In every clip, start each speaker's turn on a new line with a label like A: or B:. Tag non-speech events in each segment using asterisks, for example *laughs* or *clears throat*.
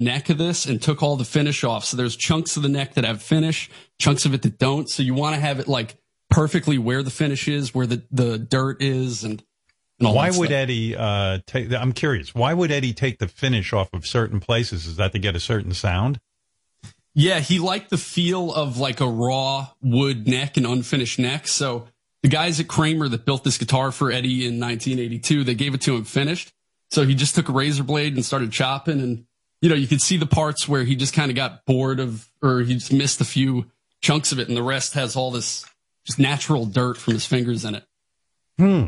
A: neck of this and took all the finish off. So there's chunks of the neck that have finish, chunks of it that don't. So you want to have it like perfectly where the finish is, where the, the dirt is and, and all
B: Why would
A: stuff.
B: Eddie uh, take? I'm curious. Why would Eddie take the finish off of certain places? Is that to get a certain sound?
A: Yeah, he liked the feel of like a raw wood neck and unfinished neck. So the guys at Kramer that built this guitar for Eddie in 1982, they gave it to him finished. So he just took a razor blade and started chopping and you know, you could see the parts where he just kind of got bored of or he just missed a few chunks of it and the rest has all this just natural dirt from his fingers in it.
B: Hmm.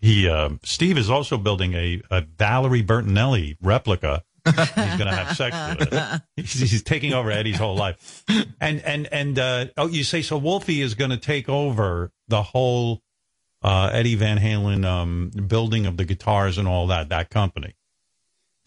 B: He uh, Steve is also building a, a Valerie Bertinelli replica. *laughs* He's going to have sex with it. He's, he's taking over Eddie's whole life. And and and uh, oh, you say so? Wolfie is going to take over the whole uh, Eddie Van Halen um, building of the guitars and all that. That company.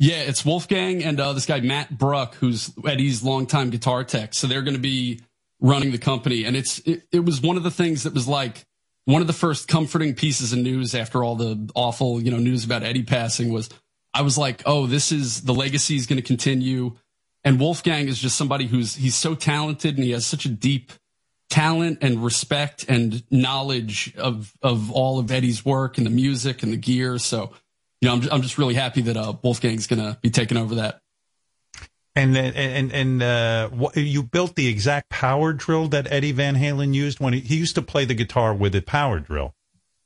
A: Yeah, it's Wolfgang and uh, this guy Matt Bruck, who's Eddie's longtime guitar tech. So they're going to be running the company, and it's it, it was one of the things that was like one of the first comforting pieces of news after all the awful you know news about Eddie passing was I was like, oh, this is the legacy is going to continue, and Wolfgang is just somebody who's he's so talented and he has such a deep talent and respect and knowledge of of all of Eddie's work and the music and the gear. So you know, I'm, I'm just really happy that uh, Wolfgang's going to be taking over that.
B: And and and uh, what, you built the exact power drill that Eddie Van Halen used when he, he used to play the guitar with a power drill,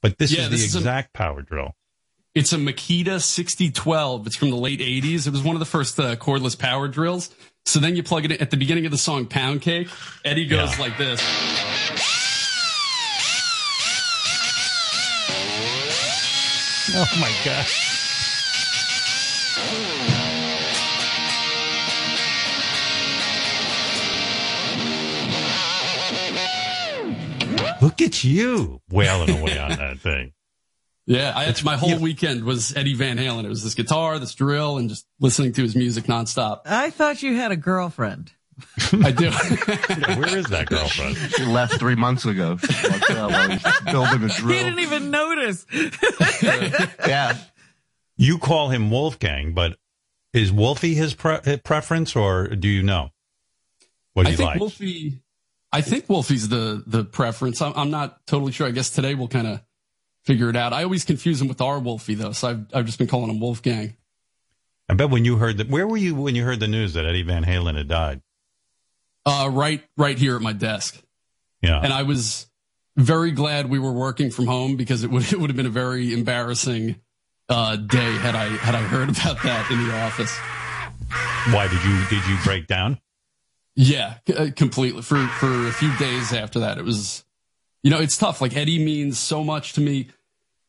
B: but this
A: Yeah,
B: is the
A: this is a-
B: exact power drill.
A: It's a Makita 6012. It's from the late 80s. It was one of the first uh, cordless power drills. So then you plug it in at the beginning of the song Poundcake. Eddie goes
B: Yeah.
A: like this.
B: Oh my god! Look at you wailing away on that *laughs* thing.
A: Yeah, I,
B: It's-
A: my whole
B: yeah.
A: weekend was Eddie Van Halen. It was this guitar, this drill, and just listening to his music nonstop.
C: I thought you had a girlfriend.
A: I do. *laughs*
B: Yeah, where is that girlfriend?
D: She left three months ago. She walked out while he's building a drill.
C: He didn't even notice. *laughs*
D: Yeah.
B: You call him Wolfgang, but is Wolfie his pre- preference, or do you know what he I
A: think
B: likes?
A: Wolfie, I think Wolfie's the, the preference. I'm, I'm not totally sure. I guess today we'll kind of figure it out. I always confuse him with our Wolfie though. So I've, I've just been calling him Wolfgang.
B: I bet when you heard that, where were you when you heard the news that Eddie Van Halen had died?
A: Uh, right, right here at my desk.
B: Yeah,
A: and I was very glad we were working from home because it would *laughs* it would have been a very embarrassing uh, day had I had I heard about that in the office.
B: why did you did you break down?
A: Yeah, uh, completely. For for a few days after that, it was, you know, it's tough. Like Eddie means so much to me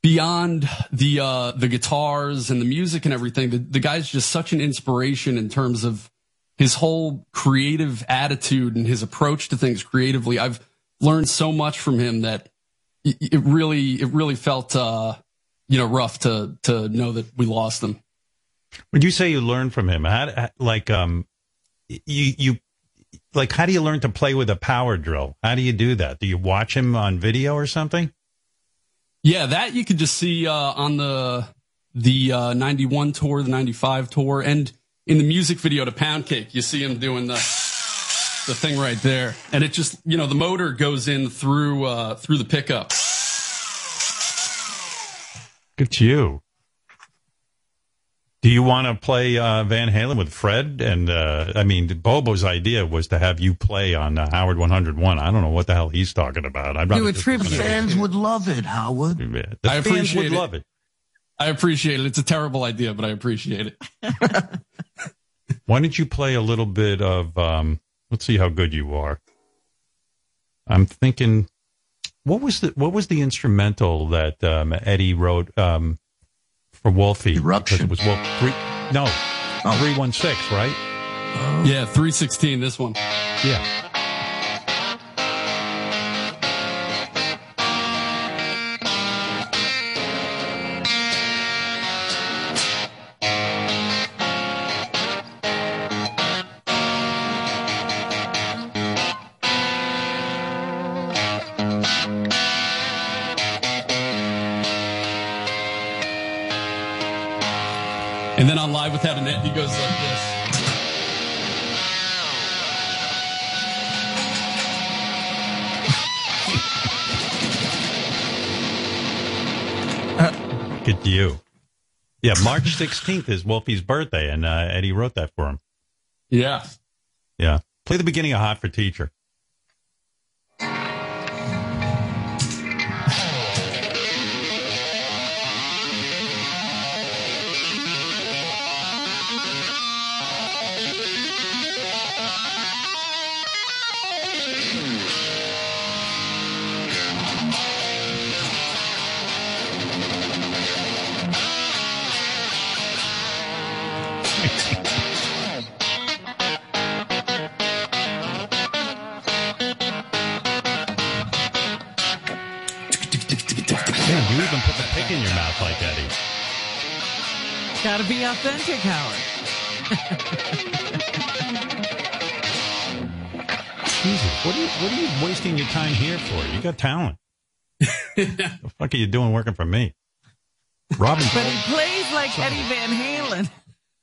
A: beyond the uh, the guitars and the music and everything. The, the guy's just such an inspiration in terms of his whole creative attitude and his approach to things creatively. I've learned so much from him that it really it really felt uh, you know rough to to know that we lost him.
B: When you say you learned from him, how like um you you like how do you learn to play with a power drill? How do you do that? Do you watch him on video or something?
A: Yeah, that you could just see uh, on the the uh, 91 tour, the 95 tour, and in the music video to Poundcake, you see him doing the the thing right there, and it just you know the motor goes in through uh, through the pickup.
B: Good to you. Do you want to play uh, Van Halen with Fred? And uh, I mean, Bobo's idea was to have you play on uh, Howard 101. I don't know what the hell he's talking about. I'd rather
C: Do a
B: just
C: tribute.
B: listen to it.
D: Fans would love it, Howard.
B: The
A: I
B: fans
A: appreciate
B: would
A: it.
B: love it.
A: I appreciate it. It's a terrible idea, but I appreciate it. *laughs*
B: Why don't you play a little bit of? Um, let's see how good you are. I'm thinking, what was the what was the instrumental that um, Eddie wrote um, for Wolfie?
D: Eruption.
B: Because It was Wolf three. No, three one six, right?
A: Yeah, 316. This one.
B: Yeah.
A: Without a Net, he goes like this. *laughs*
B: Good to you. Yeah, March 16th is Wolfie's birthday, and uh, Eddie wrote that for him.
A: Yeah.
B: Yeah. Play the beginning of Hot for Teacher.
C: Gotta be authentic, Howard.
B: Jesus, what are you what are you wasting your time here for? You got talent. *laughs* the fuck are you doing working for me? Robin
C: But he plays like Eddie Van Halen.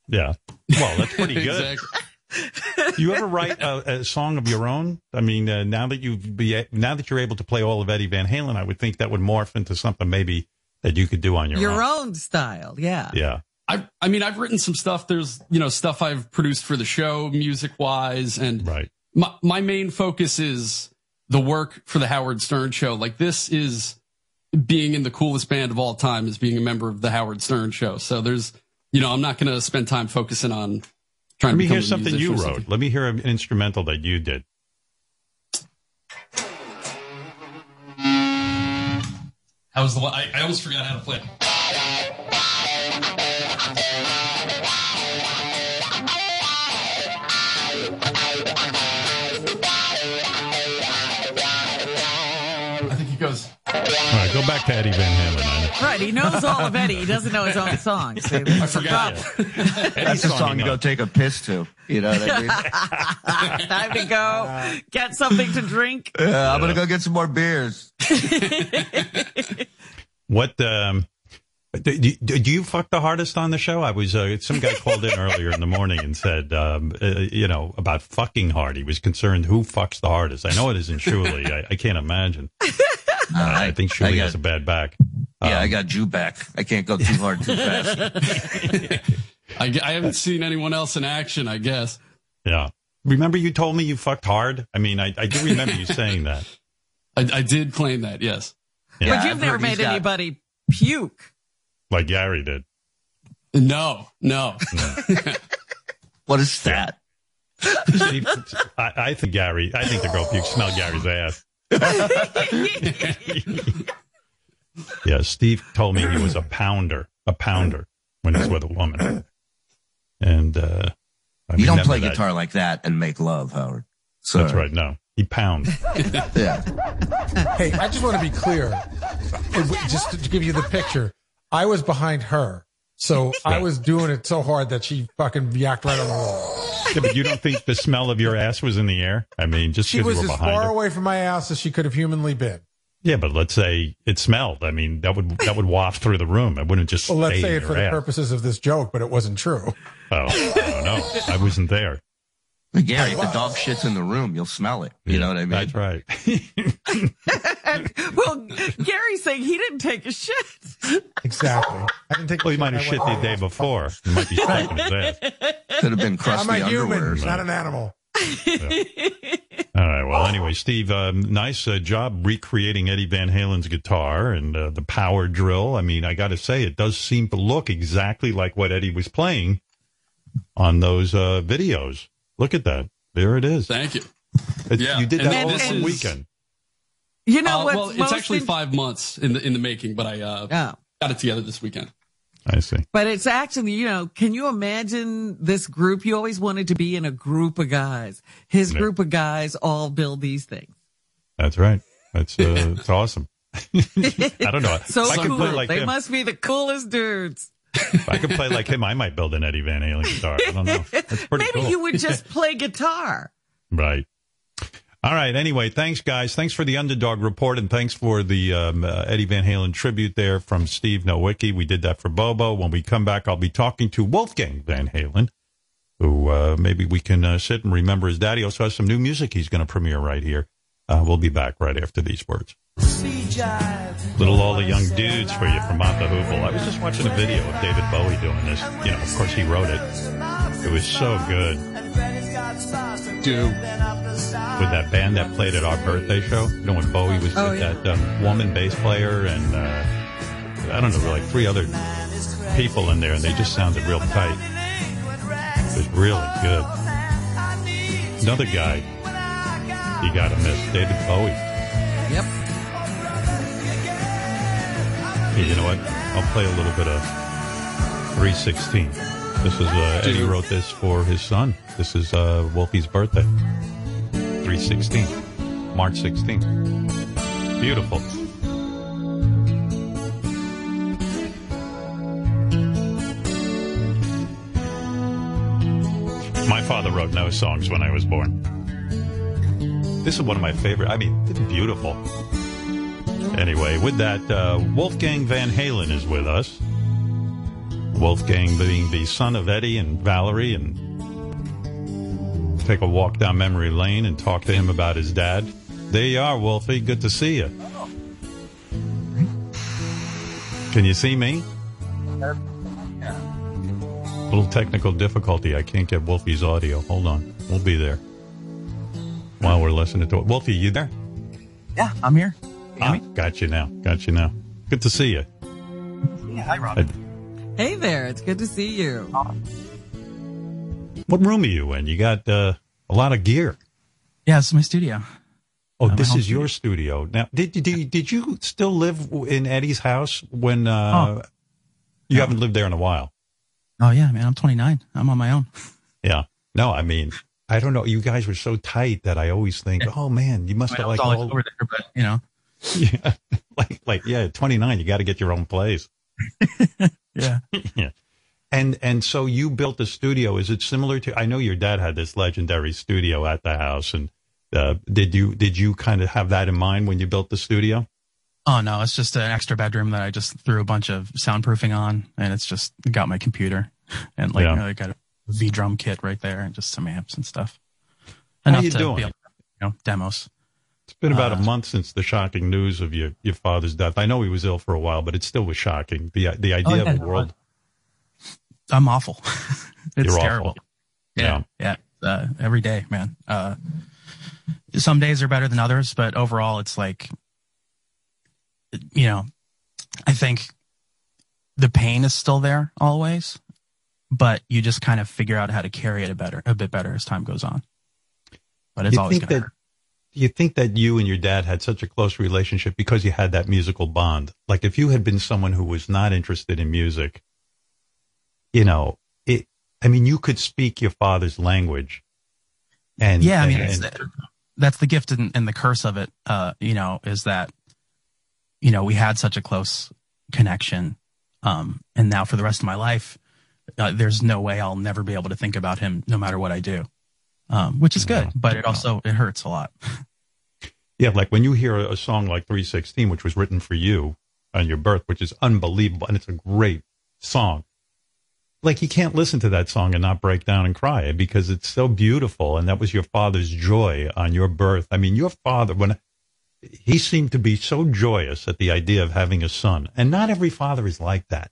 B: Yeah. Well, that's pretty *laughs* good.
A: Exactly.
B: You ever write a, a song of your own? I mean, uh, now that you be now that you're able to play all of Eddie Van Halen, I would think that would morph into something maybe that you could do on your,
C: Your
B: own.
C: own style, yeah.
B: Yeah.
A: I, I mean, I've written some stuff. There's, you know, stuff I've produced for the show, music wise, and
B: Right.
A: my, my main focus is the work for the Howard Stern show. Like this is being in the coolest band of all time is being a member of the Howard Stern show. So there's, you know, I'm not going to spend time focusing on trying to
B: Let
A: me
B: hear something you wrote.
A: something.
B: Let me hear an instrumental that you did.
A: How was the one? I, I almost forgot how to play.
B: Right, go back to Eddie Van Halen. I.
C: Right, he knows all of Eddie. He doesn't know his own songs. See, *laughs*
A: I forgot.
C: problem. *laughs*
D: That's a song
B: you
D: to go take a piss to. You know what I mean? *laughs*
C: Time to go get something to drink.
D: Yeah, I'm gonna go get some more beers.
B: What um do, do, do you fuck the hardest on the show? I was uh, some guy called in earlier in the morning and said, um, uh, you know, about fucking hard. He was concerned who fucks the hardest. I know it isn't Shuli. I, I can't imagine. I think Shuli
D: I got-
B: has a bad back.
D: Yeah,
B: Um,
D: I got Jew back. I can't go too hard too fast. *laughs* *laughs*
A: I, I haven't seen anyone else in action. I guess.
B: Yeah. Remember you told me you fucked hard? I mean, I, I do remember you saying that. *laughs*
A: I, I did claim that. Yes.
B: Yeah,
C: but you've
D: I've
C: never
D: heard he's
C: made
D: got-
C: anybody puke.
B: Like Gary did.
A: No. No.
D: What is that?
B: Steve, I, I think Gary, I think the girl puked smell Gary's ass. *laughs* yeah, Steve told me he was a pounder, a pounder when he's with a woman. And, uh, I
D: You don't
B: remember
D: play
B: that.
D: guitar like that and make love, Howard. So
B: That's right. No, he pounds. *laughs*
D: Yeah.
E: Hey, I just want to be clear. It- Just to give you the picture, I was behind her. So *laughs* I was doing it so hard that she fucking yacked right on the wall.
B: Yeah, but you don't think the smell of your ass was in the air? I mean, just
E: She
B: because
E: was
B: you were
E: as far away from my ass as she could have humanly been.
B: Yeah, but let's say it smelled. I mean, that would that would waft through the room. It wouldn't just
E: Well, let's say it for the purposes of this joke, but it wasn't true.
B: Oh, I don't know. I wasn't there.
D: But Gary, if the dog shits in the room, you'll smell it. You know what I mean?
B: That's right. *laughs*
C: Well, Gary's saying he didn't take a shit.
E: Exactly. I didn't take.
B: Well, he might have
E: I
B: shit
E: went-
B: the day before. He might be stuck in his ass.
D: Could have been
E: I'm
D: crusty
E: a human,
D: or something.
E: not an animal.
B: All right. Well, anyway, Steve, um, nice uh, job recreating Eddie Van Halen's guitar and uh, the power drill. I mean, I got to say, it does seem to look exactly like what Eddie was playing on those uh, videos. Look at that. There it is.
A: Thank you.
B: It-
A: Yeah,
B: You did
A: and
B: that all
C: this
B: one weekend.
C: You know
A: Uh,
C: what?
A: well, it's actually five months in the in the making, but I uh,
C: Oh.
A: got it together this weekend.
B: I see.
C: But it's actually, you know, can you imagine this group? You always wanted to be in a group of guys. His
B: Yeah.
C: group of guys all build these things.
B: That's right. That's uh, it's awesome. *laughs* I don't know. *laughs*
C: So
B: I
C: cool.
B: like
C: they
B: him.
C: must be the coolest dudes.
B: If I could play like him, I might build an Eddie Van Halen guitar. I don't know. That's pretty
C: Maybe
B: cool.
C: you would just *laughs* play guitar.
B: Right. All right. Anyway, thanks, guys. Thanks for the underdog report, and thanks for the um, uh, Eddie Van Halen tribute there from Steve Nowicki. We did that for Bobo. When we come back, I'll be talking to Wolfgang Van Halen, who uh, maybe we can uh, sit and remember his daddy. Also has some new music he's going to premiere right here. Uh, we'll be back right after these words. Little all the young dudes for you from the Hoople. I was just watching a video of David Bowie doing this. You know, of course he wrote it. It was so good.
E: Dude.
B: with that band that played at our birthday show. You know, when Bowie was
C: Oh,
B: with
C: yeah.
B: that um, woman bass player and uh, I don't know, like three other people in there, and they just sounded real tight. It was really good. Another guy you got to miss, David Bowie.
C: Yep.
B: Hey, you know what? I'll play a little bit of 316. This is uh, Eddie wrote this for his son. This is uh, Wolfie's birthday. 316, March 16th. Beautiful. My father wrote no songs when I was born. This is one of my favorite. I mean, it's beautiful. Anyway, with that, uh, Wolfgang Van Halen is with us. Wolfgang being the son of Eddie and Valerie, and take a walk down memory lane and talk to him about his dad. There you are, Wolfie. Good to see you. Can you see me? A little technical difficulty. I can't get Wolfie's audio. Hold on. We'll be there. While we're listening to it. Wolfie, you there?
F: Yeah, I'm here.
B: Ah, got you now. Got you now. Good to see you.
F: Yeah, hi, Rob.
B: Uh,
C: Hey there. It's good to see you.
B: What room are you in? You got uh, a lot of gear.
F: Yeah, it's my studio.
B: Oh,
F: Uh,
B: this
F: home
B: is your studio. Now, did, did did you still live in Eddie's house when uh, you
F: No.
B: haven't lived there in a while?
F: Oh yeah, man. I'm 29. I'm on my own. *laughs*
B: Yeah. No, I mean, I don't know. You guys were so tight that I always think, oh man, you must
F: I
B: have
F: mean, I was
B: like all,
F: over there, but you know. *laughs*
B: yeah, like like yeah, twenty nine. You got to get your own place. *laughs*
F: Yeah. *laughs*
B: yeah. And and so you built a studio. Is it similar to? I know your dad had this legendary studio at the house, and uh, did you did you kind of have that in mind when you built the studio?
F: Oh no, it's just an extra bedroom that I just threw a bunch of soundproofing on, and it's just got my computer and like
B: Yeah.
F: I got a V drum kit right there, and just some amps and stuff.
B: How
F: Enough
B: you
F: to
B: doing?
F: be able to, you know, demos.
B: It's been about a
F: Uh,
B: month since the shocking news of your, your father's death. I know he was ill for a while, but it still was shocking. The the idea
F: yeah,
B: of
F: the
B: world.
F: I'm awful. *laughs* it's
B: You're
F: terrible.
B: awful.
F: Yeah, yeah. Uh, every day, man. Uh, some days are better than others, but overall, it's like, you know, I think the pain is still there always, but you just kind of figure out how to carry it a better, a bit better as time goes on. But it's
B: you
F: always
B: think
F: going
B: that
F: to
B: you think that you and your dad had such a close relationship because you had that musical bond. Like if you had been someone who was not interested in music, you know, it. I mean, you could speak your father's language, and
F: yeah, I mean,
B: and-
F: that's the gift and, and the curse of it. Uh, you know, is that you know we had such a close connection, um, and now for the rest of my life, uh, there's no way I'll never be able to think about him, no matter what I do, um, which is good. But it also it hurts a lot. *laughs*
B: yeah, like when you hear a, song like 316, which was written for you on your birth, which is unbelievable, and it's a great song. Like you can't listen to that song and not break down and cry because it's so beautiful, and that was your father's joy on your birth. I mean, your father when he seemed to be so joyous at the idea of having a son, and not every father is like that.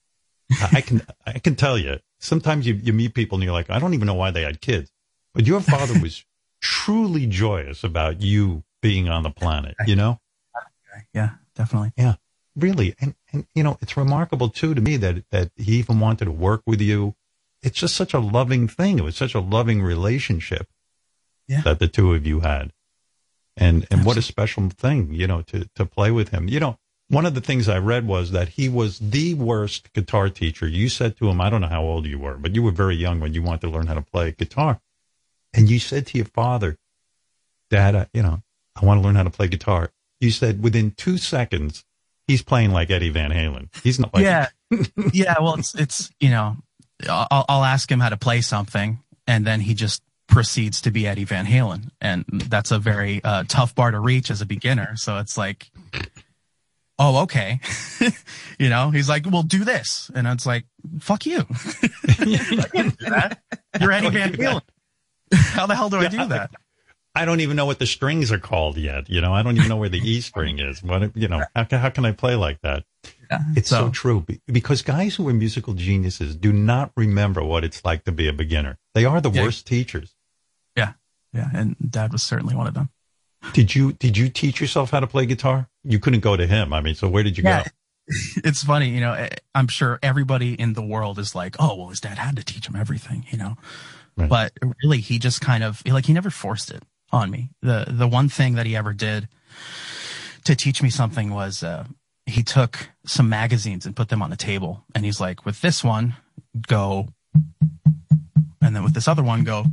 B: I I can *laughs* I can tell you. Sometimes you you meet people and you're like, I don't even know why they had kids, but your father was truly joyous about you being on the planet. You know.
F: Yeah, definitely.
B: Yeah, really and and you know it's remarkable too to me that that he even wanted to work with you it's just such a loving thing it was such a loving relationship
F: Yeah.
B: that the two of you had and and what a special thing you know to to play with him you know one of the things i read was that he was the worst guitar teacher you said to him i don't know how old you were but you were very young when you wanted to learn how to play guitar and you said to your father dad I, you know i want to learn how to play guitar you said within two seconds he's playing like Eddie Van Halen. He's not like
F: yeah, yeah. Well, it's it's you know, I'll I'll ask him how to play something, and then he just proceeds to be Eddie Van Halen, and that's a very uh, tough bar to reach as a beginner. So it's like, oh, okay, *laughs* you know. He's like, well, do this, and it's like, fuck you. *laughs* Do. You're Eddie Van Halen. *laughs* How the hell do I do that?
B: I don't even know what the strings are called yet. You know, I don't even know where the E *laughs* string is. What you know, how, can- how can I play like that? It's so,
F: So-
B: true because guys who are musical geniuses do not remember what it's like to be a beginner. They are the
F: Yeah.
B: worst teachers.
F: Yeah, yeah, and Dad was certainly one of them.
B: Did you did you teach yourself how to play guitar? You couldn't go to him. I mean, so where did you
F: Yeah.
B: go? *laughs*
F: it's funny, you know. eh, I'm sure everybody in the world is like, "Oh, well, his dad had to teach him everything," you know. But really, he just kind of like he never forced it on me. the The one thing that he ever did to teach me something was uh, he took some magazines and put them on the table, and he's like, "With this one, go," and then with this other one, go.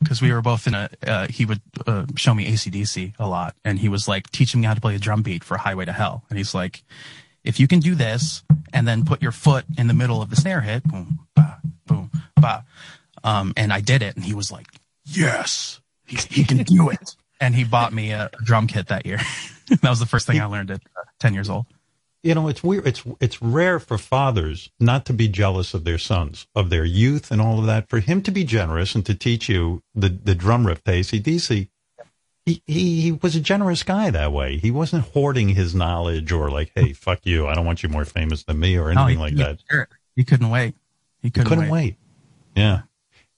F: Because we were both in a, uh, he would uh, show me AC/DC a lot, and he was like teaching me how to play a drum beat for Highway to Hell. And he's like, if you can do this and then put your foot in the middle of the snare hit, boom, ba, boom, ba. Um, and I did it, and he was like, yes, he, he can do it. *laughs* And he bought me a drum kit that year. *laughs* that was the first thing I learned at uh, 10 years old.
B: You know, it's weird. It's it's rare for fathers not to be jealous of their sons, of their youth, and all of that. For him to be generous and to teach you the the drum riff to AC/DC, he, he he was a generous guy that way. He wasn't hoarding his knowledge or like, hey, fuck you, I don't want you more famous than me or
F: No,
B: anything
F: he-
B: like that.
F: sure. He couldn't wait. He couldn't,
B: couldn't
F: wait.
B: wait. Yeah,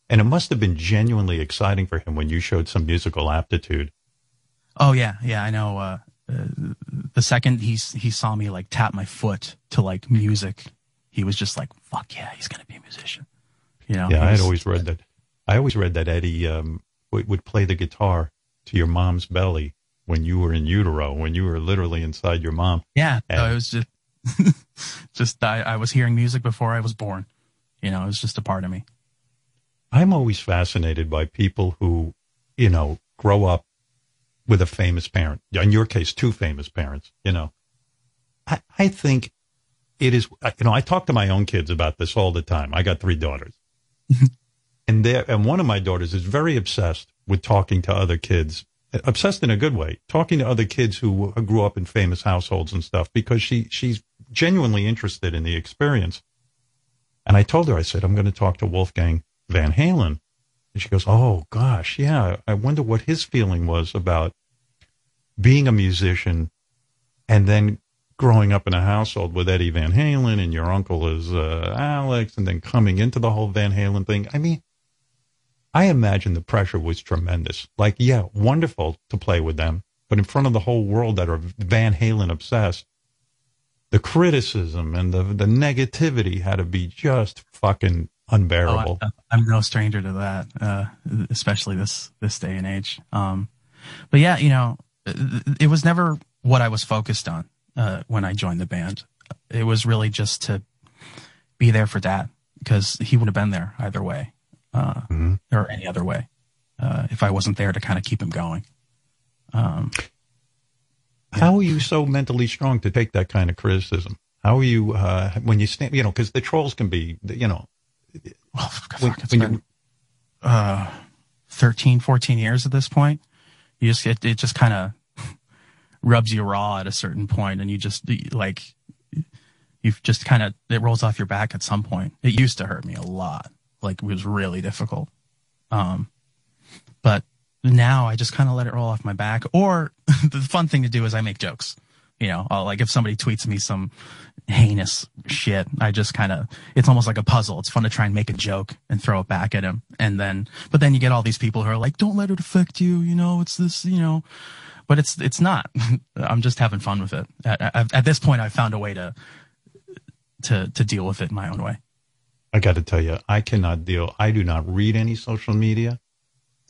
B: and it must have been genuinely exciting for him when you showed some musical aptitude.
F: Oh yeah, yeah, I know. Uh, uh, the second he he saw me like tap my foot to like music, he was just like, "Fuck yeah, he's gonna be a musician." You know?
B: Yeah, I had always read that. I always read that Eddie um, would, would play the guitar to your mom's belly when you were in utero, when you were literally inside your mom.
F: Yeah,
B: And-
F: no, it was just, *laughs* just I, I was hearing music before I was born. You know, it was just a part of me.
B: I'm always fascinated by people who, you know, grow up with a famous parent. In your case, two famous parents. You know, I, I think it is. You know, I talk to my own kids about this all the time. I got three daughters, *laughs* and they and one of my daughters is very obsessed with talking to other kids. Obsessed in a good way, talking to other kids who grew up in famous households and stuff, because she she's genuinely interested in the experience. And I told her, I said, I'm going to talk to Wolfgang Van Halen. And she goes, Oh gosh, yeah. I wonder what his feeling was about being a musician and then growing up in a household with Eddie Van Halen and your uncle is uh, Alex and then coming into the whole Van Halen thing. I mean, I imagine the pressure was tremendous. Like, yeah, wonderful to play with them, but in front of the whole world that are Van Halen obsessed, the criticism and the the negativity had to be just fucking unbearable.
F: Oh, I, I'm no stranger to that, uh, especially this this day and age. Um, but yeah, you know, it, it was never what I was focused on uh, when I joined the band. It was really just to be there for Dad because he would have been there either way, uh,
B: Mhm.
F: or any other way, uh, if I wasn't there to kind of keep him going. Um,
B: How are you so mentally strong to take that kind of criticism? How are you uh, when you stand? You know, because the trolls can be, you know,
F: well, fuck,
B: when, when
F: been-
B: you
F: uh 13 14 years at this point you just it, it just kind of *laughs* rubs you raw at a certain point and you just like you've just kind of it rolls off your back at some point it used to hurt me a lot like it was really difficult. Um but now i just kind of let it roll off my back. Or *laughs* the fun thing to do is i make jokes you know I'll, like if somebody tweets me some heinous shit i just kind of it's almost like a puzzle. It's fun to try and make a joke and throw it back at him and then but then you get all these people who are like don't let it affect you you know it's this you know. But it's it's not. *laughs* I'm just having fun with it. At, at, at this point i've found a way to to to deal with it my own way
B: I got to tell you, I cannot deal. I do not read any social media.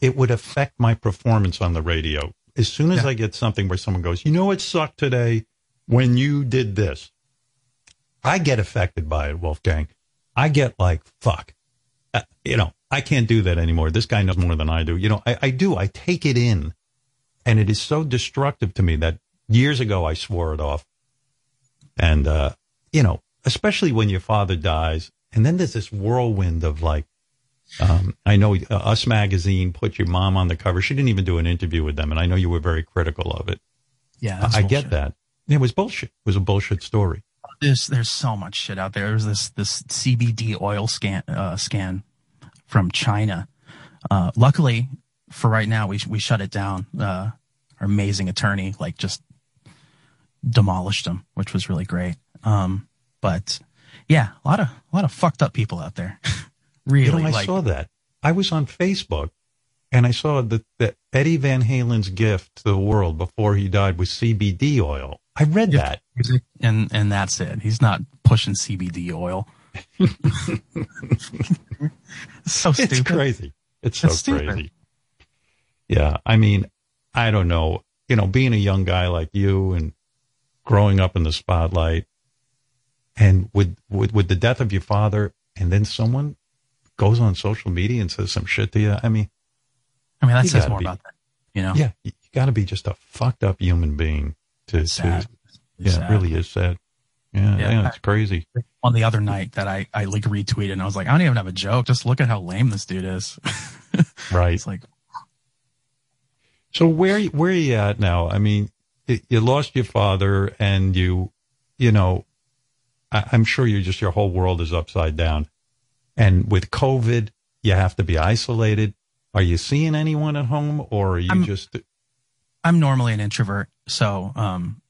B: It would affect my performance on the radio. As soon as
F: Yeah.
B: I get something where someone goes, you know what sucked today when you did this, I get affected by it, Wolfgang. I get like, fuck, uh, you know, I can't do that anymore. This guy knows more than I do. You know, I, I do. I take it in, and it is so destructive to me that years ago I swore it off. And uh, you know, especially when your father dies, and then there's this whirlwind of like Um, I know uh, Us Magazine put your mom on the cover. She didn't even do an interview with them, and I know you were very critical of it.
F: Yeah,
B: I get that. It was bullshit. It was a bullshit story.
F: There's there's so much shit out there. There's this this CBD oil scan uh, scan from China. Uh, luckily for right now, we we shut it down. Uh, our amazing attorney like just demolished them, which was really great. Um, but yeah, a lot of a lot of fucked up people out there. *laughs* really,
B: You know, I
F: like
B: saw that. I was on Facebook and I saw that, that Eddie Van Halen's gift to the world before he died was CBD oil. I read that.
F: and and that's it. He's not pushing CBD oil. so stupid.
B: It's crazy. It's so
F: It's
B: crazy. Yeah. I mean, I don't know. You know, being a young guy like you and growing up in the spotlight and with, with, with the death of your father and then someone goes on social media and says some shit to you. I mean,
F: I mean, that says more
B: be-
F: about that. You know,
B: yeah, you, got to be just a fucked up human being to,
F: It's
B: to yeah,
F: sad.
B: it really is sad. Yeah,
F: Yeah.
B: yeah, it's crazy.
F: on the other night that I, I like retweeted and I was like, I don't even have a joke. Just look at how lame this dude is. *laughs*
B: Right.
F: it's like,
B: So where where are you at now? I mean, you lost your father, and you, you know, I, I'm sure you just your whole world is upside down. And with COVID, you have to be isolated. Are you seeing anyone at home, or are you
F: I'm-
B: just?
F: I'm normally an introvert. So, um,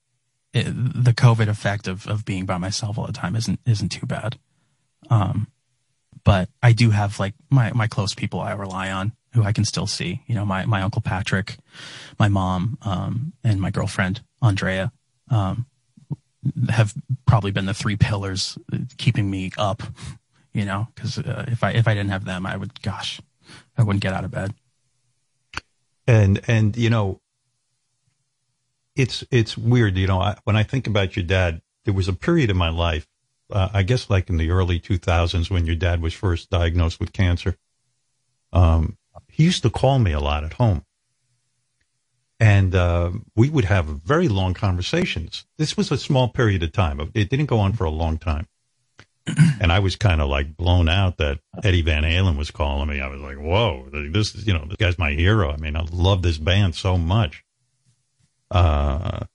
F: it, the COVID effect of, of being by myself all the time isn't, isn't too bad. Um, but I do have like my, my close people I rely on who I can still see, you know, my, my uncle Patrick, my mom, um, and my girlfriend, Andraia, um, have probably been the three pillars keeping me up, you know, cause, uh, if I, if I didn't have them, I would, gosh, I wouldn't get out of bed.
B: And and you know, it's it's weird. You know, I, when I think about your dad, there was a period in my life, uh, I guess, like in the early 2000s when your dad was first diagnosed with cancer. Um, he used to call me a lot at home, and uh, we would have very long conversations. This was a small period of time; it didn't go on for a long time. *clears throat* And I was kind of like blown out that Eddie Van Halen was calling me. I was like, "Whoa, this is you know this guy's my hero." I mean, I love this band so much. Uh,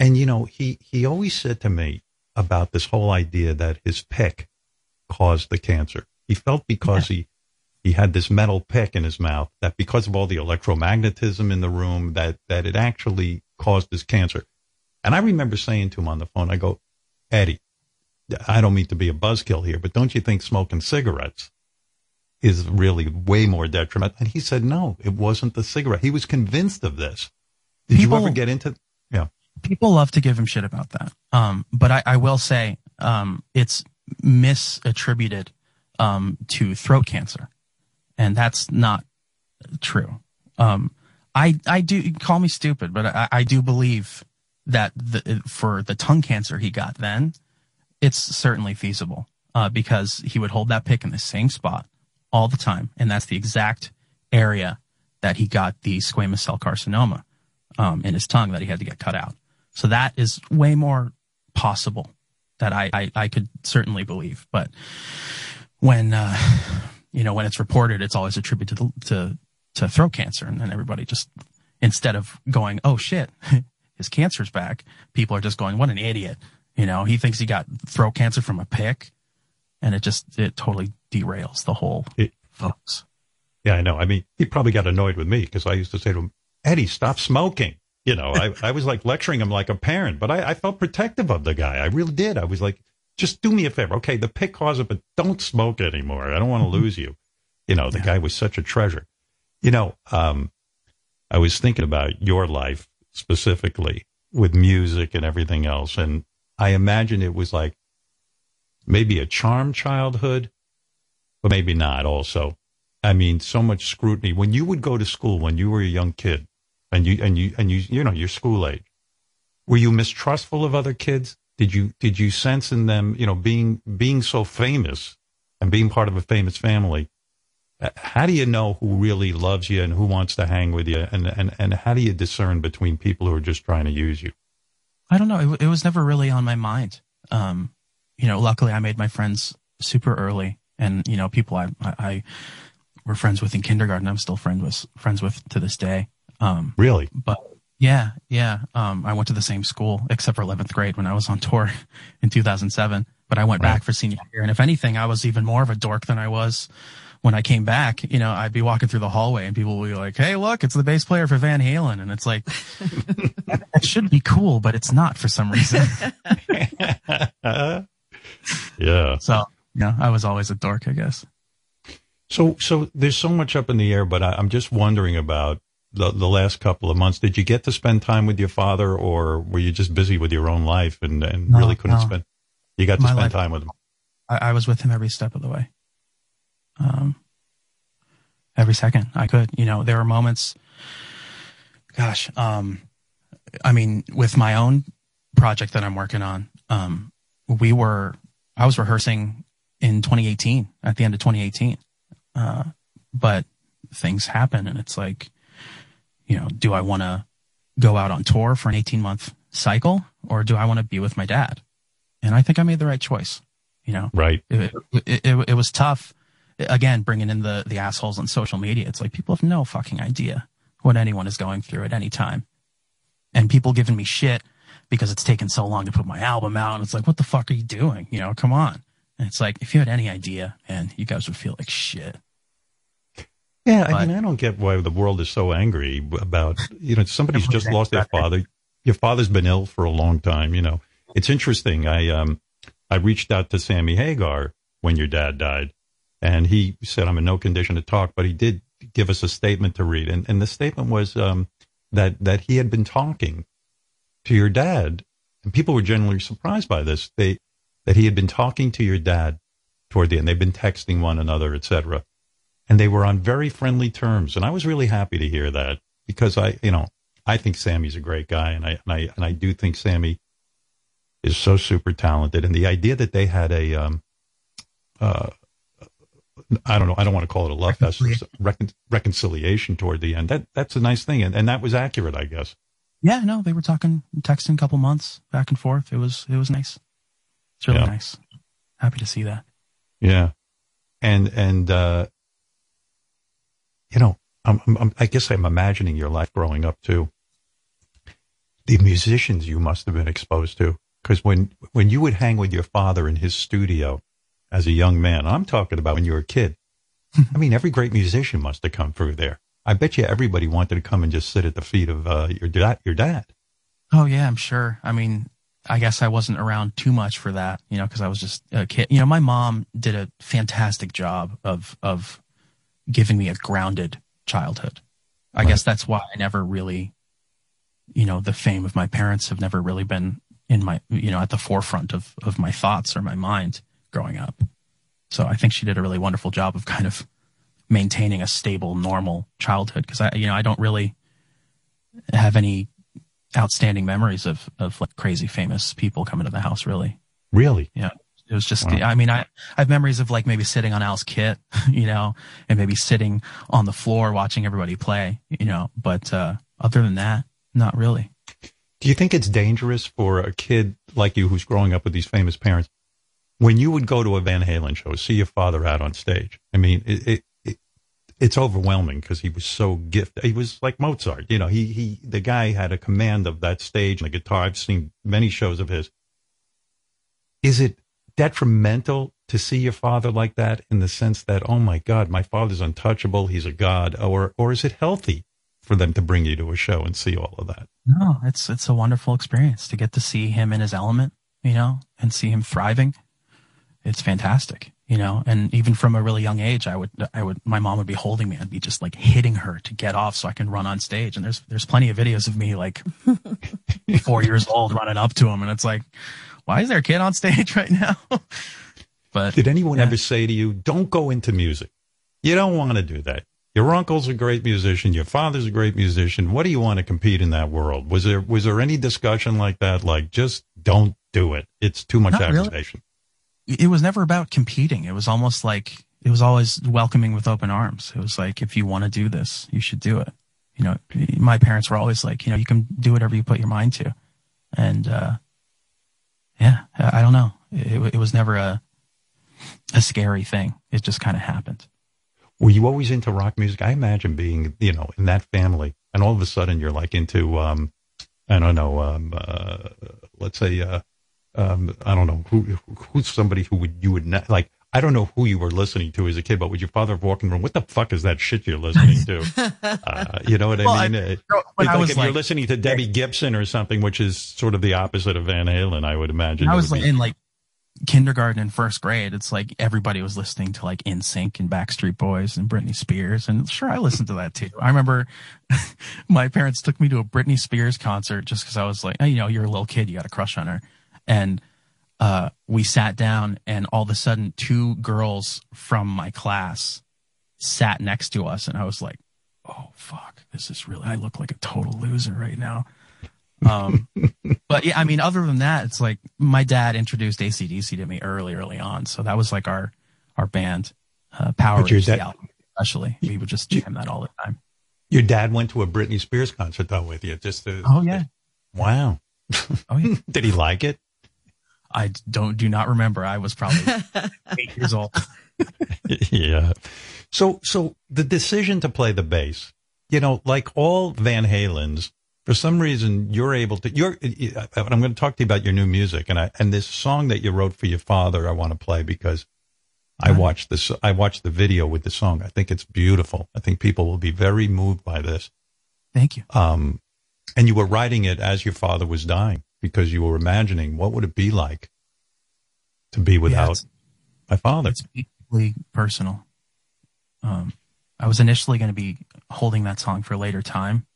B: and you know, he he always said to me about this whole idea that his pick caused the cancer. He felt because he he had this metal pick in his mouth that because of all the electromagnetism in the room that that it actually caused his cancer. And I remember saying to him on the phone, I go, Eddie, I don't mean to be a buzzkill here, but don't you think smoking cigarettes is really way more detrimental? And he said, no, it wasn't the cigarette. He was convinced of this. Did
F: People-
B: you ever get into? Yeah.
F: people love to give him shit about that. Um, but I, I will say, um, it's misattributed, um, to throat cancer. And that's not true. Um, I, I do call me stupid, but I, I do believe that the, for the tongue cancer he got then, it's certainly feasible, uh, because he would hold that pick in the same spot all the time. And that's the exact area that he got the squamous cell carcinoma, um, in his tongue that he had to get cut out. So that is way more possible that I, I, I could certainly believe. But when, uh, you know, when it's reported, it's always attributed to, to, to throat cancer. And then everybody just, instead of going, oh shit, *laughs* his cancer's back, people are just going, what an idiot. You know, he thinks he got throat cancer from a pick and it just, it totally derails the whole
B: It-
F: focus.
B: Yeah, I know. I mean, he probably got annoyed with me because I used to say to him, Eddie, stop smoking. You know, I, I was like lecturing him like a parent, but I, I felt protective of the guy. I really did. I was like, just do me a favor. Okay, the pick caused it, but don't smoke anymore. I don't want to lose you. You know, the
F: Yeah.
B: guy was such a treasure. You know, um, I was thinking about your life specifically with music and everything else. And I imagine it was like maybe a charmed childhood, but maybe not also. I mean, so much scrutiny. When you would go to school when you were a young kid and you, and you, and you, you know, your school age, were you mistrustful of other kids? Did you, did you sense in them, you know, being, being so famous and being part of a famous family? uh, How do you know who really loves you and who wants to hang with you? And, and, and how do you discern between people who are just trying to use you?
F: I don't know. It, it was never really on my mind. Um, you know, luckily I made my friends super early and, you know, people I, I, I were friends with in kindergarten. I'm still friends with friends with to this day. Um,
B: Really?
F: but yeah, yeah. Um, I went to the same school except for 11th grade when I was on tour *laughs* in 2007. But I went
B: Right.
F: back for senior year, and if anything, I was even more of a dork than I was when I came back. You know, I'd be walking through the hallway, and people would be like, "Hey, look, it's the bass player for Van Halen," and it's like, that, *laughs* that should be cool, but it's not for some reason. *laughs*
B: yeah.
F: so, yeah, I was always a dork, I guess.
B: So, so there's so much up in the air, but I, I'm just wondering about the, the last couple of months. Did you get to spend time with your father, or were you just busy with your own life and, and
F: No,
B: really couldn't
F: no.
B: spend? You got to
F: My
B: spend
F: life-
B: time with him.
F: I, I was with him every step of the way. Um, every second I could, you know, there were moments, gosh, um, I mean, with my own project that I'm working on, um, we were, I was rehearsing in 2018 at the end of 2018. Uh, but things happen and it's like, you know, do I want to go out on tour for an 18 month cycle or do I want to be with my dad? And I think I made the right choice, you know,
B: Right.
F: it, it, it, it was tough. Again, bringing in the, the assholes on social media. It's like people have no fucking idea what anyone is going through at any time. And people giving me shit because it's taken so long to put my album out. And it's like, what the fuck are you doing? You know, come on. And it's like, if you had any idea, man, you guys would feel like shit.
B: Yeah, I
F: But-
B: mean, I don't get why the world is so angry about, you know, somebody's just lost their father. Your father's been ill for a long time, you know. It's interesting. I um I reached out to Sammy Hagar when your dad died, and he said I'm in no condition to talk, but he did give us a statement to read. And and the statement was um that that he had been talking to your dad, and people were generally surprised by this. They that he had been talking to your dad toward the end. They've been texting one another, etc and they were on very friendly terms. And I was really happy to hear that because I, you know, I think Sammy's a great guy, and I and I and I do think Sammy is so super talented. And the idea that they had a, um, uh, I don't know, I don't want to call it a love fest, recon- reconciliation toward the end. That that's a nice thing, and and that was accurate, I guess.
F: Yeah, no, they were talking, texting a couple months back and forth. It was, it was nice. It's really
B: Yeah.
F: nice. Happy to see that.
B: Yeah, and and uh, you know, I'm, I'm, I guess I'm imagining your life growing up too. The musicians you must have been exposed to, because when when you would hang with your father in his studio as a young man, I'm talking about when you were a kid. I mean, every great musician must have come through there. I bet you everybody wanted to come and just sit at the feet of uh, your dad. Your dad.
F: Oh yeah, I'm sure. I mean, I guess I wasn't around too much for that, you know, because I was just a kid. You know, my mom did a fantastic job of of giving me a grounded childhood. I guess that's why I never really, you know, the fame of my parents have never really been in my, you know, at the forefront of of my thoughts or my mind growing up. So I think she did a really wonderful job of kind of maintaining a stable, normal childhood. Because I, you know, I don't really have any outstanding memories of of like crazy famous people coming to the house. Really,
B: Really?
F: yeah. It was just,
B: Wow.
F: I mean, I, I have memories of like maybe sitting on Al's kit, *laughs* you know, and maybe sitting on the floor watching everybody play, you know, but, uh, other than that, not really.
B: Do you think it's dangerous for a kid like you who's growing up with these famous parents when you would go to a Van Halen show, see your father out on stage? I mean, it, it, it it's overwhelming because he was so gifted. He was like Mozart, you know. He he the guy had a command of that stage and the guitar. I've seen many shows of his. Is it detrimental to see your father like that in the sense that oh my God, my father's untouchable, he's a god, or or is it healthy for them to bring you to a show and see all of that?
F: No, it's, it's a wonderful experience to get to see him in his element, you know, and see him thriving. It's fantastic, you know, and even from a really young age, I would, I would, my mom would be holding me. I'd be just like hitting her to get off so I can run on stage. And there's, there's plenty of videos of me like *laughs* four years old running up to him. And it's like, why is there a kid on stage *laughs* right now? but
B: Did anyone
F: Yeah.
B: ever say to you, don't go into music? You don't want to do that. Your uncle's a great musician. Your father's a great musician. What do you want to compete in that world? Was there, was there any discussion like that? Like, just don't do it. It's too much
F: Not really. it was never about competing. It was almost like it was always welcoming with open arms. It was like, if you want to do this, you should do it. You know, my parents were always like, you know, you can do whatever you put your mind to. And, uh, yeah, I don't know. It, it was never a, a scary thing. It just kind of happened.
B: Were you always into rock music? I imagine being, you know, in that family, and all of a sudden you're like into, um, I don't know, um, uh, let's say, uh, um, I don't know who who's somebody who would you would not like. I don't know who you were listening to as a kid, but would your father have walking around? What the fuck is that shit you're listening to? *laughs* uh, you know what
F: Well,
B: I
F: I-
B: mean? Uh,
F: when
B: it's
F: I
B: like
F: was
B: if you're listening to Debbie Gibson or something, which is sort of the opposite of Van Halen, I would imagine.
F: I was like
B: be-
F: in like kindergarten and first grade. It's like everybody was listening to like NSYNC and Backstreet Boys and Britney Spears. And sure, I listened to that too. I remember *laughs* my parents took me to a Britney Spears concert just because I was like, you know, you're a little kid, you got a crush on her. And uh, we sat down and all of a sudden two girls from my class sat next to us. And I was like, oh, fuck, this is really, I look like a total loser right now. Um, *laughs* but yeah, I mean, other than that, it's like my dad introduced AC/DC to me early, early on. So that was like our, our band, uh, Power
B: your dad-
F: album, especially. We would just jam that all the time.
B: your dad went to a Britney Spears concert though with you. Just to,
F: Oh, yeah.
B: wow.
F: Oh, yeah. *laughs*
B: Did he like it?
F: I don't, do not remember. I was probably *laughs* eight years old.
B: yeah. So, so the decision to play the bass, you know, like all Van Halen's, for some reason you're able to. You're. I'm going to talk to you about your new music, and I and this song that you wrote for your father. I want to play because I watched this. I watched the video with the song. I think it's beautiful. I think people will be very moved by this.
F: Thank you.
B: Um, and you were writing it as your father was dying because you were imagining what would it be like to be without
F: it's-
B: my father.
F: It's deeply personal. Um, I was initially going to be holding that song for a later time.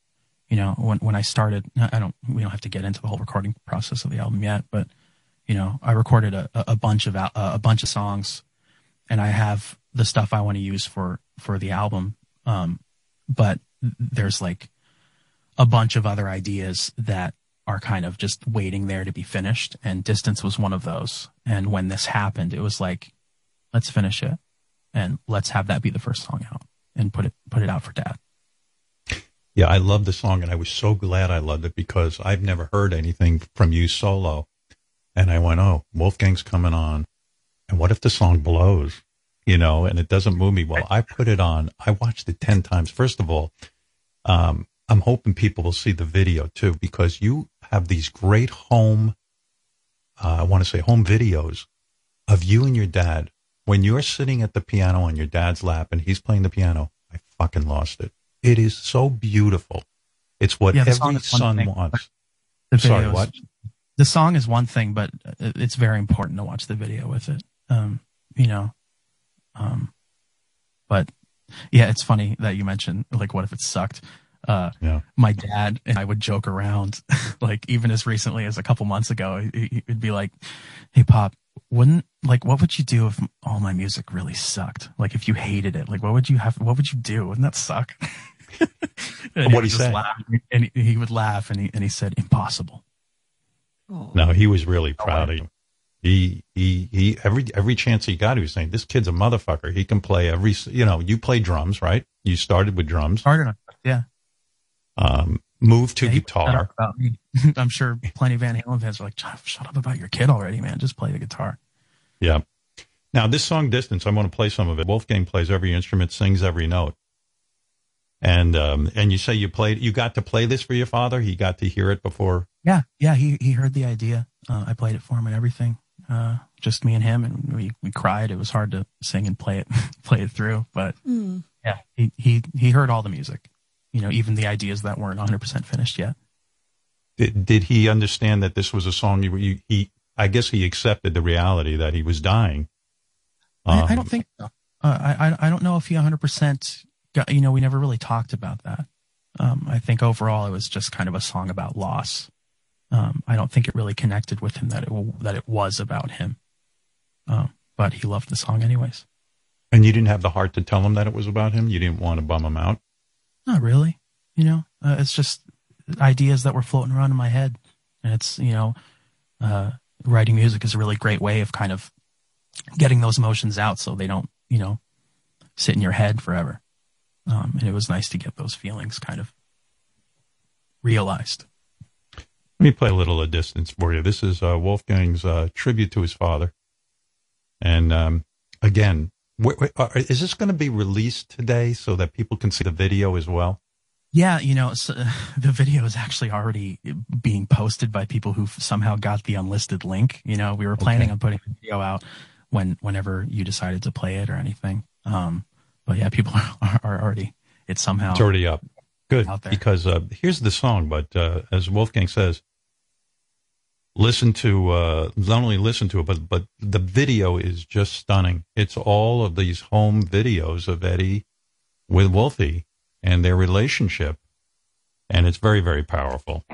F: You know, when when I started, I don't. We don't have to get into the whole recording process of the album yet, but you know, I recorded a, a bunch of a bunch of songs, and I have the stuff I want to use for for the album. Um, but there's like a bunch of other ideas that are kind of just waiting there to be finished, and distance was one of those. And when this happened, it was like, let's finish it, and let's have that be the first song out, and put it put it out for dad.
B: Yeah, I love the song, and I was so glad I loved it because I've never heard anything from you solo. And I went, oh, Wolfgang's coming on. And what if the song blows? You know, and it doesn't move me. Well, I put it on. I watched it 10 times. First of all, um, I'm hoping people will see the video too because you have these great home, uh, I want to say home videos of you and your dad. When you're sitting at the piano on your dad's lap and he's playing the piano, I fucking lost it. It is so beautiful. It's what
F: Yeah,
B: every son
F: thing.
B: wants. Sorry, what?
F: The song is one thing, but it's very important to watch the video with it. Um, you know, um, but yeah, it's funny that you mentioned like, what if it sucked? Uh,
B: Yeah.
F: my dad and I would joke around, *laughs* like even as recently as a couple months ago, he- he'd be like, "Hey, pop, wouldn't like what would you do if all my music really sucked? Like if you hated it, like what would you have? What would you do? Wouldn't that suck?" *laughs* And
B: What'd he
F: would just
B: say?
F: laugh, and he, he would laugh, and he and he said, "Impossible."
B: No, he was really proud of you. He, he, he, every, every chance he got, he was saying, this kid's a motherfucker. He can play every, you know, you play drums, right? You started with drums,
F: Hard enough, yeah.
B: Um, moved to
F: Yeah, he put
B: guitar.
F: About me. *laughs* I'm sure plenty of Van Halen fans are like, shut, shut up about your kid already, man. Just play the guitar.
B: Yeah. Now this song distance, I want to play some of it. Wolfgang plays every instrument, sings every note. And, um, and you say you played, you got to play this for your father. He got to hear it before.
F: Yeah, yeah. He he heard the idea. Uh, I played it for him and everything. Uh, just me and him, and we we cried. It was hard to sing and play it *laughs* play it through, but yeah, he he he heard all the music. You know, even the ideas that weren't 100 percent finished yet.
B: Did, did he understand that this was a song you, you, he, I guess he accepted the reality that he was dying.
F: I, I
B: Um,
F: don't think so. Uh, I I I don't know if he 100 percent. Got, you know, we never really talked about that. Um, I think overall it was just kind of a song about loss. Um, I don't think it really connected with him that it that it was about him. Um, but he loved the song anyways.
B: And you didn't have the heart to tell him that it was about him. You didn't want to bum him out.
F: Not really. You know, uh, it's just ideas that were floating around in my head. And it's, you know, uh, writing music is a really great way of kind of getting those emotions out so they don't, you know, sit in your head forever. Um, and it was nice to get those feelings kind of realized.
B: Let me play a little of distance for you. This is uh, Wolfgang's uh, tribute to his father. And um, again, Wait, wait, uh, is this going to be released today so that people can see the video as well?
F: Yeah, you know, so, *laughs* the video is actually already being posted by people who somehow got the unlisted link. You know, we were planning
B: Okay.
F: on putting the video out when whenever you decided to play it or anything. Um, but yeah, people *laughs* are, are already it's somehow
B: It's already up. Good,
F: Out there.
B: because uh, here's the song. But uh, as Wolfgang says, listen to uh, not only listen to it, but but the video is just stunning. It's all of these home videos of Eddie with Wolfie and their relationship, and it's very very powerful.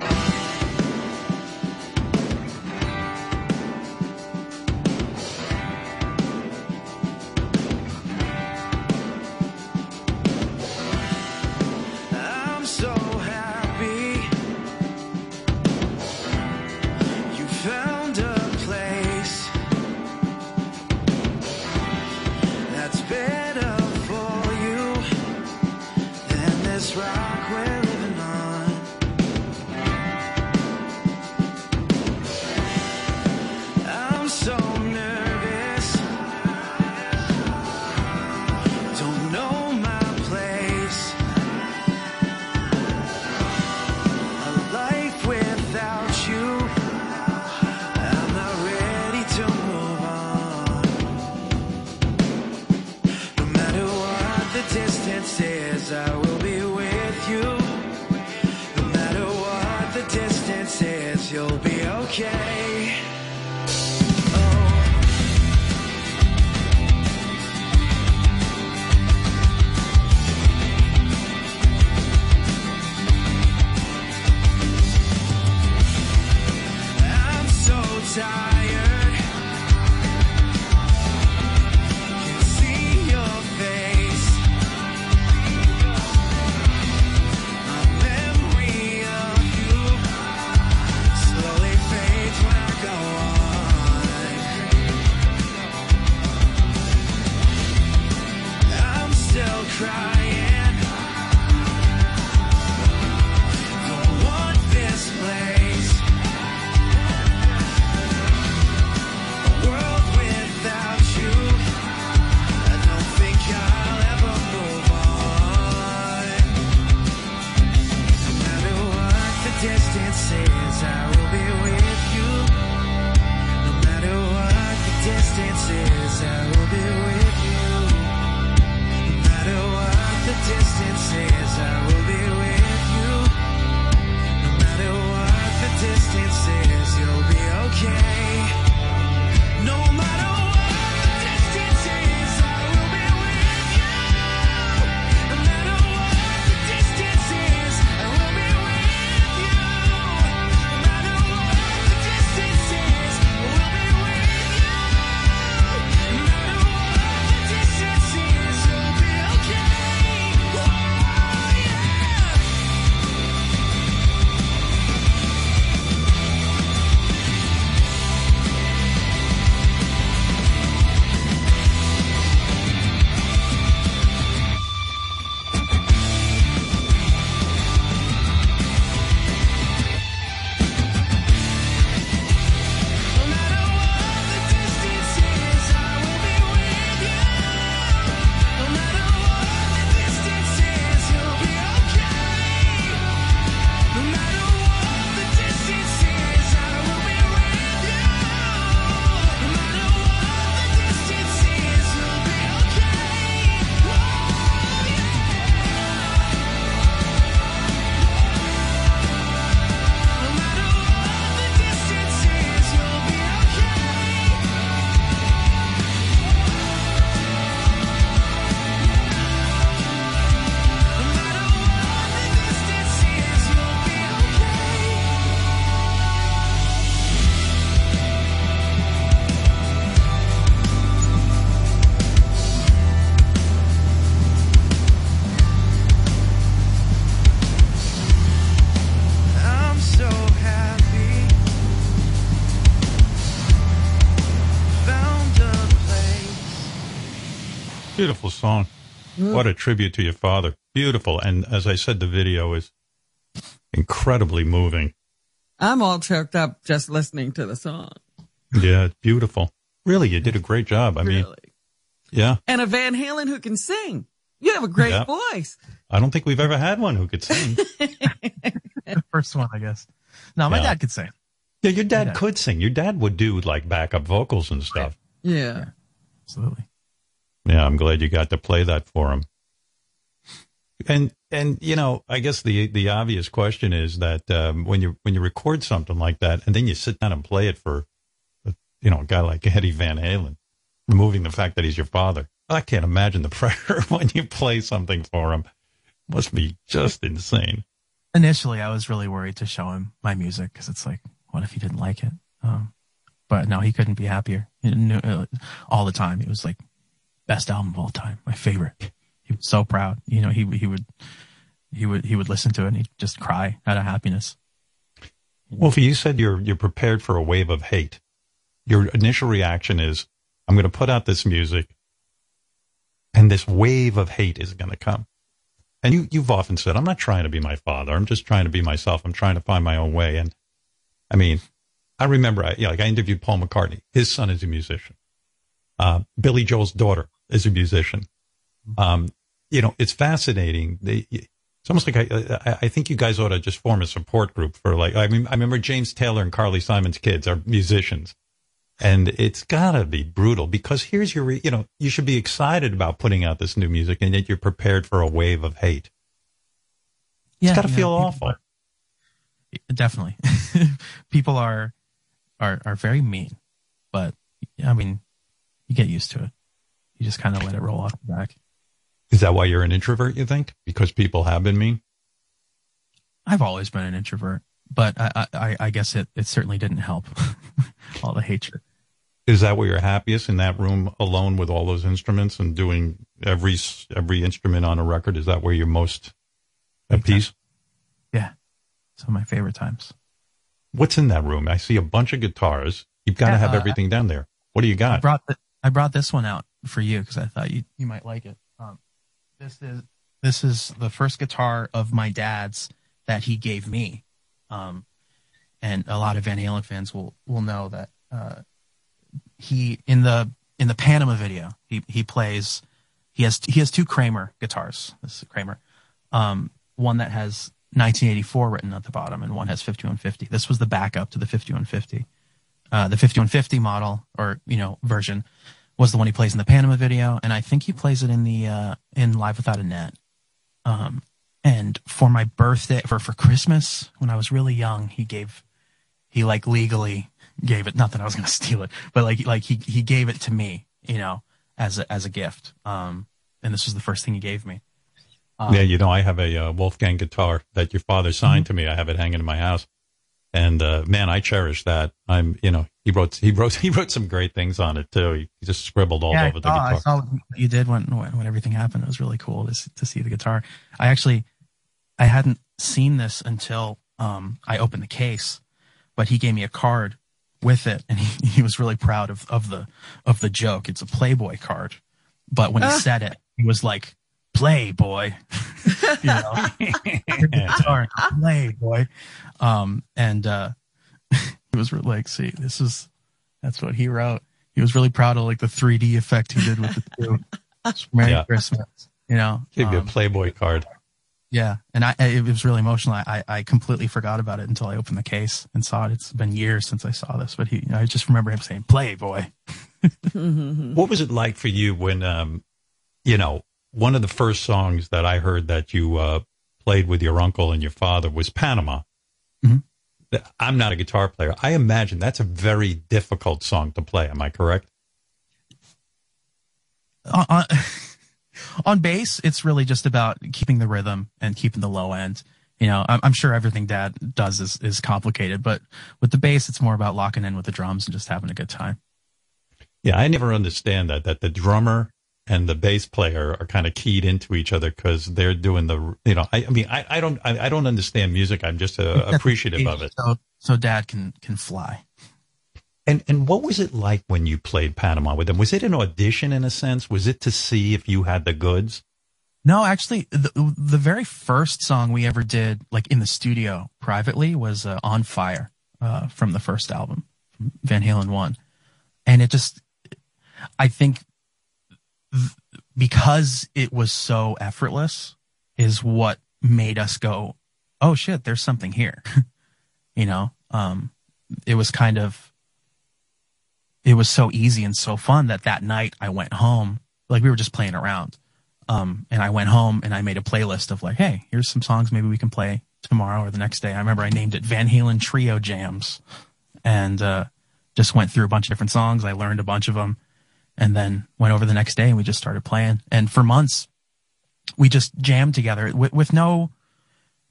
G: I will be with you. No matter what the distance is, I will be with you. No matter what the distance is, I will be with you. No matter what the distance is, you'll be okay.
B: Beautiful song. Mm. What a tribute to your father. Beautiful, and as I said, the video is incredibly moving.
C: I'm all choked up just listening to the song.
B: Yeah, it's beautiful. Really, you did a great job. I mean. Yeah.
C: and a Van Halen who can sing. You have a great
B: Yeah.
C: voice.
B: I don't think we've ever had one who could sing. *laughs*
F: The first one, I guess. No, my
B: Yeah.
F: dad could sing.
B: yeah, your dad
F: Yeah.
B: could sing. Your dad would do like backup vocals and stuff.
C: Yeah.
F: Absolutely.
B: Yeah, I'm glad you got to play that for him. And and you know, I guess the the obvious question is that um, when you when you record something like that, and then you sit down and play it for, you know, a guy like Eddie Van Halen, removing the fact that he's your father, I can't imagine the *laughs* pressure when you play something for him. Must be just insane.
F: Initially, I was really worried to show him my music because it's like, what if he didn't like it? Um, but no, he couldn't be happier. Knew, uh, all the time. It was like best album of all time, my favorite. He was so proud. You know, he he would he would he would listen to it and he'd just cry out of happiness.
B: Wolfie, you said you're you're prepared for a wave of hate. Your initial reaction is, "I'm going to put out this music, and this wave of hate is going to come." And you you've often said, "I'm not trying to be my father. I'm just trying to be myself. I'm trying to find my own way." And I mean, I remember, I, like I interviewed Paul McCartney. His son is a musician. Uh, Billy Joel's daughter is a musician. Um, you know, it's fascinating. They, it's almost like I, I, I think you guys ought to just form a support group for like, I mean, I remember James Taylor and Carly Simon's kids are musicians and it's gotta be brutal because here's your, you know, you should be excited about putting out this new music and yet you're prepared for a wave of hate.
F: Yeah,
B: It's gotta feel
F: people
B: awful.
F: definitely, *laughs* people are are are very mean, but I mean, you get used to it. You just kind of let it roll off the back.
B: Is that why you're an introvert, you think? Because people have been mean?
F: I've always been an introvert, but I I, I guess it it certainly didn't help. *laughs* all the hatred.
B: Is that where you're happiest in that room alone with all those instruments and doing every, every instrument on a record? Is that where you're most at
F: Exactly.
B: peace?
F: Yeah, some of my favorite times.
B: What's in that room? I see a bunch of guitars. You've got to
F: Yeah,
B: have
F: uh,
B: everything down there. What do you got?
F: I brought the, I brought this one out for you because I thought you you might like it. Um, this is this is the first guitar of my dad's that he gave me, um, and a lot of Van Halen fans will will know that uh, he in the in the Panama video he he plays he has he has two Kramer guitars. This is Kramer, um, one that has 1984 written at the bottom and one has 5150. This was the backup to the 5150 uh, the 5150 model or you know version was the one he plays in the Panama video, and I think he plays it in the uh, in Live Without a Net. Um, and for my birthday, for for Christmas, when I was really young, he gave he like legally gave it. Not that I was going *laughs* to steal it, but like like he he gave it to me, you know, as a as a gift. Um, and this was the first thing he gave me. Um,
B: yeah, you know, I have a uh, Wolfgang guitar that your father signed to me. I have it hanging in my house. And uh, man, I cherish that. I'm, you know, he wrote he wrote *laughs* he wrote some great things on it too. He, he just scribbled all
F: yeah,
B: over the
F: I saw, I saw what you did when, when when everything happened. It was really cool to to see the guitar. I actually I hadn't seen this until um, I opened the case, but he gave me a card with it, and he, *laughs* he was really proud of, of the of the joke. It's a Playboy card, but when he said it, he was like Playboy, *laughs* you know, *laughs* Your guitar, Playboy, um, and uh, *laughs* he was re- like, see, this is that's what he wrote. He was really proud of like the 3D effect he did with the two. Merry
B: Yeah.
F: Christmas, you know.
B: Give you a
F: Um,
B: Playboy card.
F: yeah, and I it was really emotional. I I completely forgot about it until I opened the case and saw it. It's been years since I saw this, but he I just remember him saying "Playboy."
B: What was it like for you when, um, you know, one of the first songs that I heard that you uh, played with your uncle and your father was Panama.
F: Mhm.
B: I'm not a guitar player. I imagine that's a very difficult song to play. Am I correct?
F: on, on, *laughs* on bass, it's really just about keeping the rhythm and keeping the low end. You know, I'm, I'm sure everything Dad does is is complicated, but with the bass, it's more about locking in with the drums and just having a good time.
B: Yeah, I never understand that that the drummer and the bass player are kind of keyed into each other because they're doing the you know I, I mean I, I don't I, I don't understand music. I'm just uh, *laughs* appreciative of it.
F: So so Dad can can fly.
B: and and what was it like when you played Panama with them? Was it an audition in a sense? Was it to see if you had the goods?
F: No, actually, the the very first song we ever did, like in the studio privately, was uh, "On Fire" uh, from the first album, Van Halen One, and it just, I think, because it was so effortless is what made us go, oh shit, there's something here. *laughs* you know, um, it was kind of, it was so easy and so fun that that night I went home, like we were just playing around. Um, and I went home and I made a playlist of like, hey, here's some songs maybe we can play tomorrow or the next day. I remember I named it Van Halen Trio Jams and, uh, just went through a bunch of different songs. I learned a bunch of them and then went over the next day and we just started playing. And for months, we just jammed together with, with no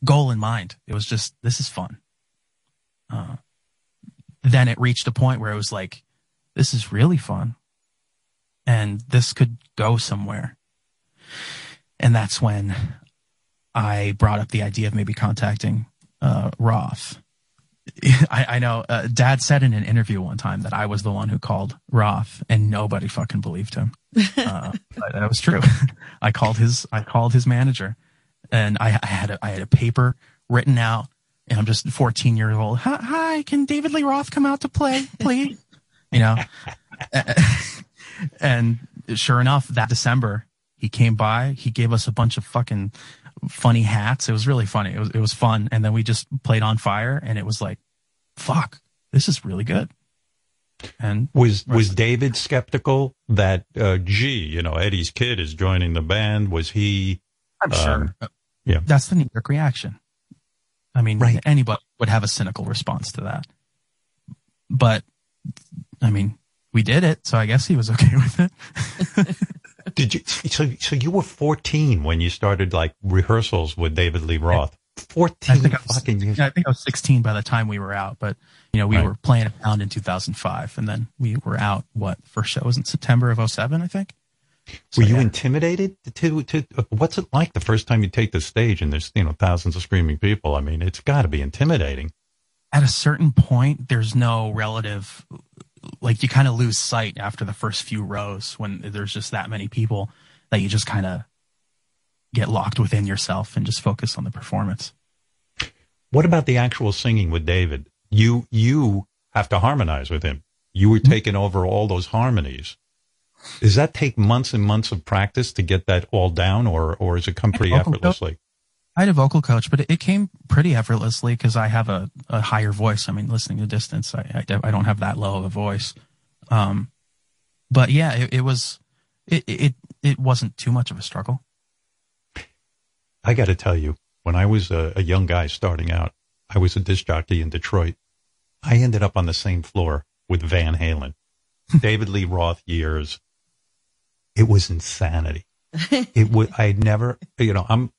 F: goal in mind. It was just, this is fun. Uh, then it reached a point where it was like, this is really fun. And this could go somewhere. And that's when I brought up the idea of maybe contacting uh, Roth. *laughs* I, I know uh, Dad said in an interview one time that I was the one who called Roth, and nobody fucking believed him. Uh, *laughs* but that was true. *laughs* I called his I called his manager, and I, I had a, I had a paper written out, and I'm just 14 years old. Hi, hi, can David Lee Roth come out to play, please? you know, and sure enough, that December he came by. He gave us a bunch of fucking funny hats. It was really funny. It was it was fun, and then we just played on fire, and it was like, fuck, this is really good. And
B: Was was David skeptical that uh, gee, you know, Eddie's kid is joining the band? Was he?
F: I'm sure.
B: Um, yeah.
F: That's the knee jerk reaction. I mean,
B: Right.
F: anybody would have a cynical response to that. But, I mean, we did it, so I guess he was okay *laughs* with it. *laughs*
B: Did you? So so you were 14 when you started like rehearsals with David Lee Roth. 14
F: I think I was,
B: fucking years.
F: I think I was 16 by the time we were out, but you know, we
B: Right.
F: were playing around in 2005 and then we were out, what, first show was in September of 07, I think. So,
B: Were you
F: yeah.
B: intimidated to, to, what's it like the first time you take the stage and there's, you know, thousands of screaming people? I mean, it's got to be intimidating.
F: at a certain point, there's no relative, like you kind of lose sight after the first few rows when there's just that many people that you just kind of get locked within yourself and just focus on the performance.
B: What about the actual singing with David? You, you have to harmonize with him. You were mm-hmm. taking over all those harmonies. Does that take months and months of practice to get that all down or, or is it come pretty effortlessly?
F: I had a vocal coach, but it, it came pretty effortlessly because I have a, a higher voice. I mean, listening to distance, I, I, don't- I don't have that low of a voice. Um, but yeah, it, it was, it, it, it wasn't too much of a struggle.
B: I got to tell you, when I was a, a young guy starting out, I was a disc jockey in Detroit. I ended up on the same floor with Van Halen, *laughs* David Lee Roth years. It was insanity. *laughs* It would, I never, you know, I'm,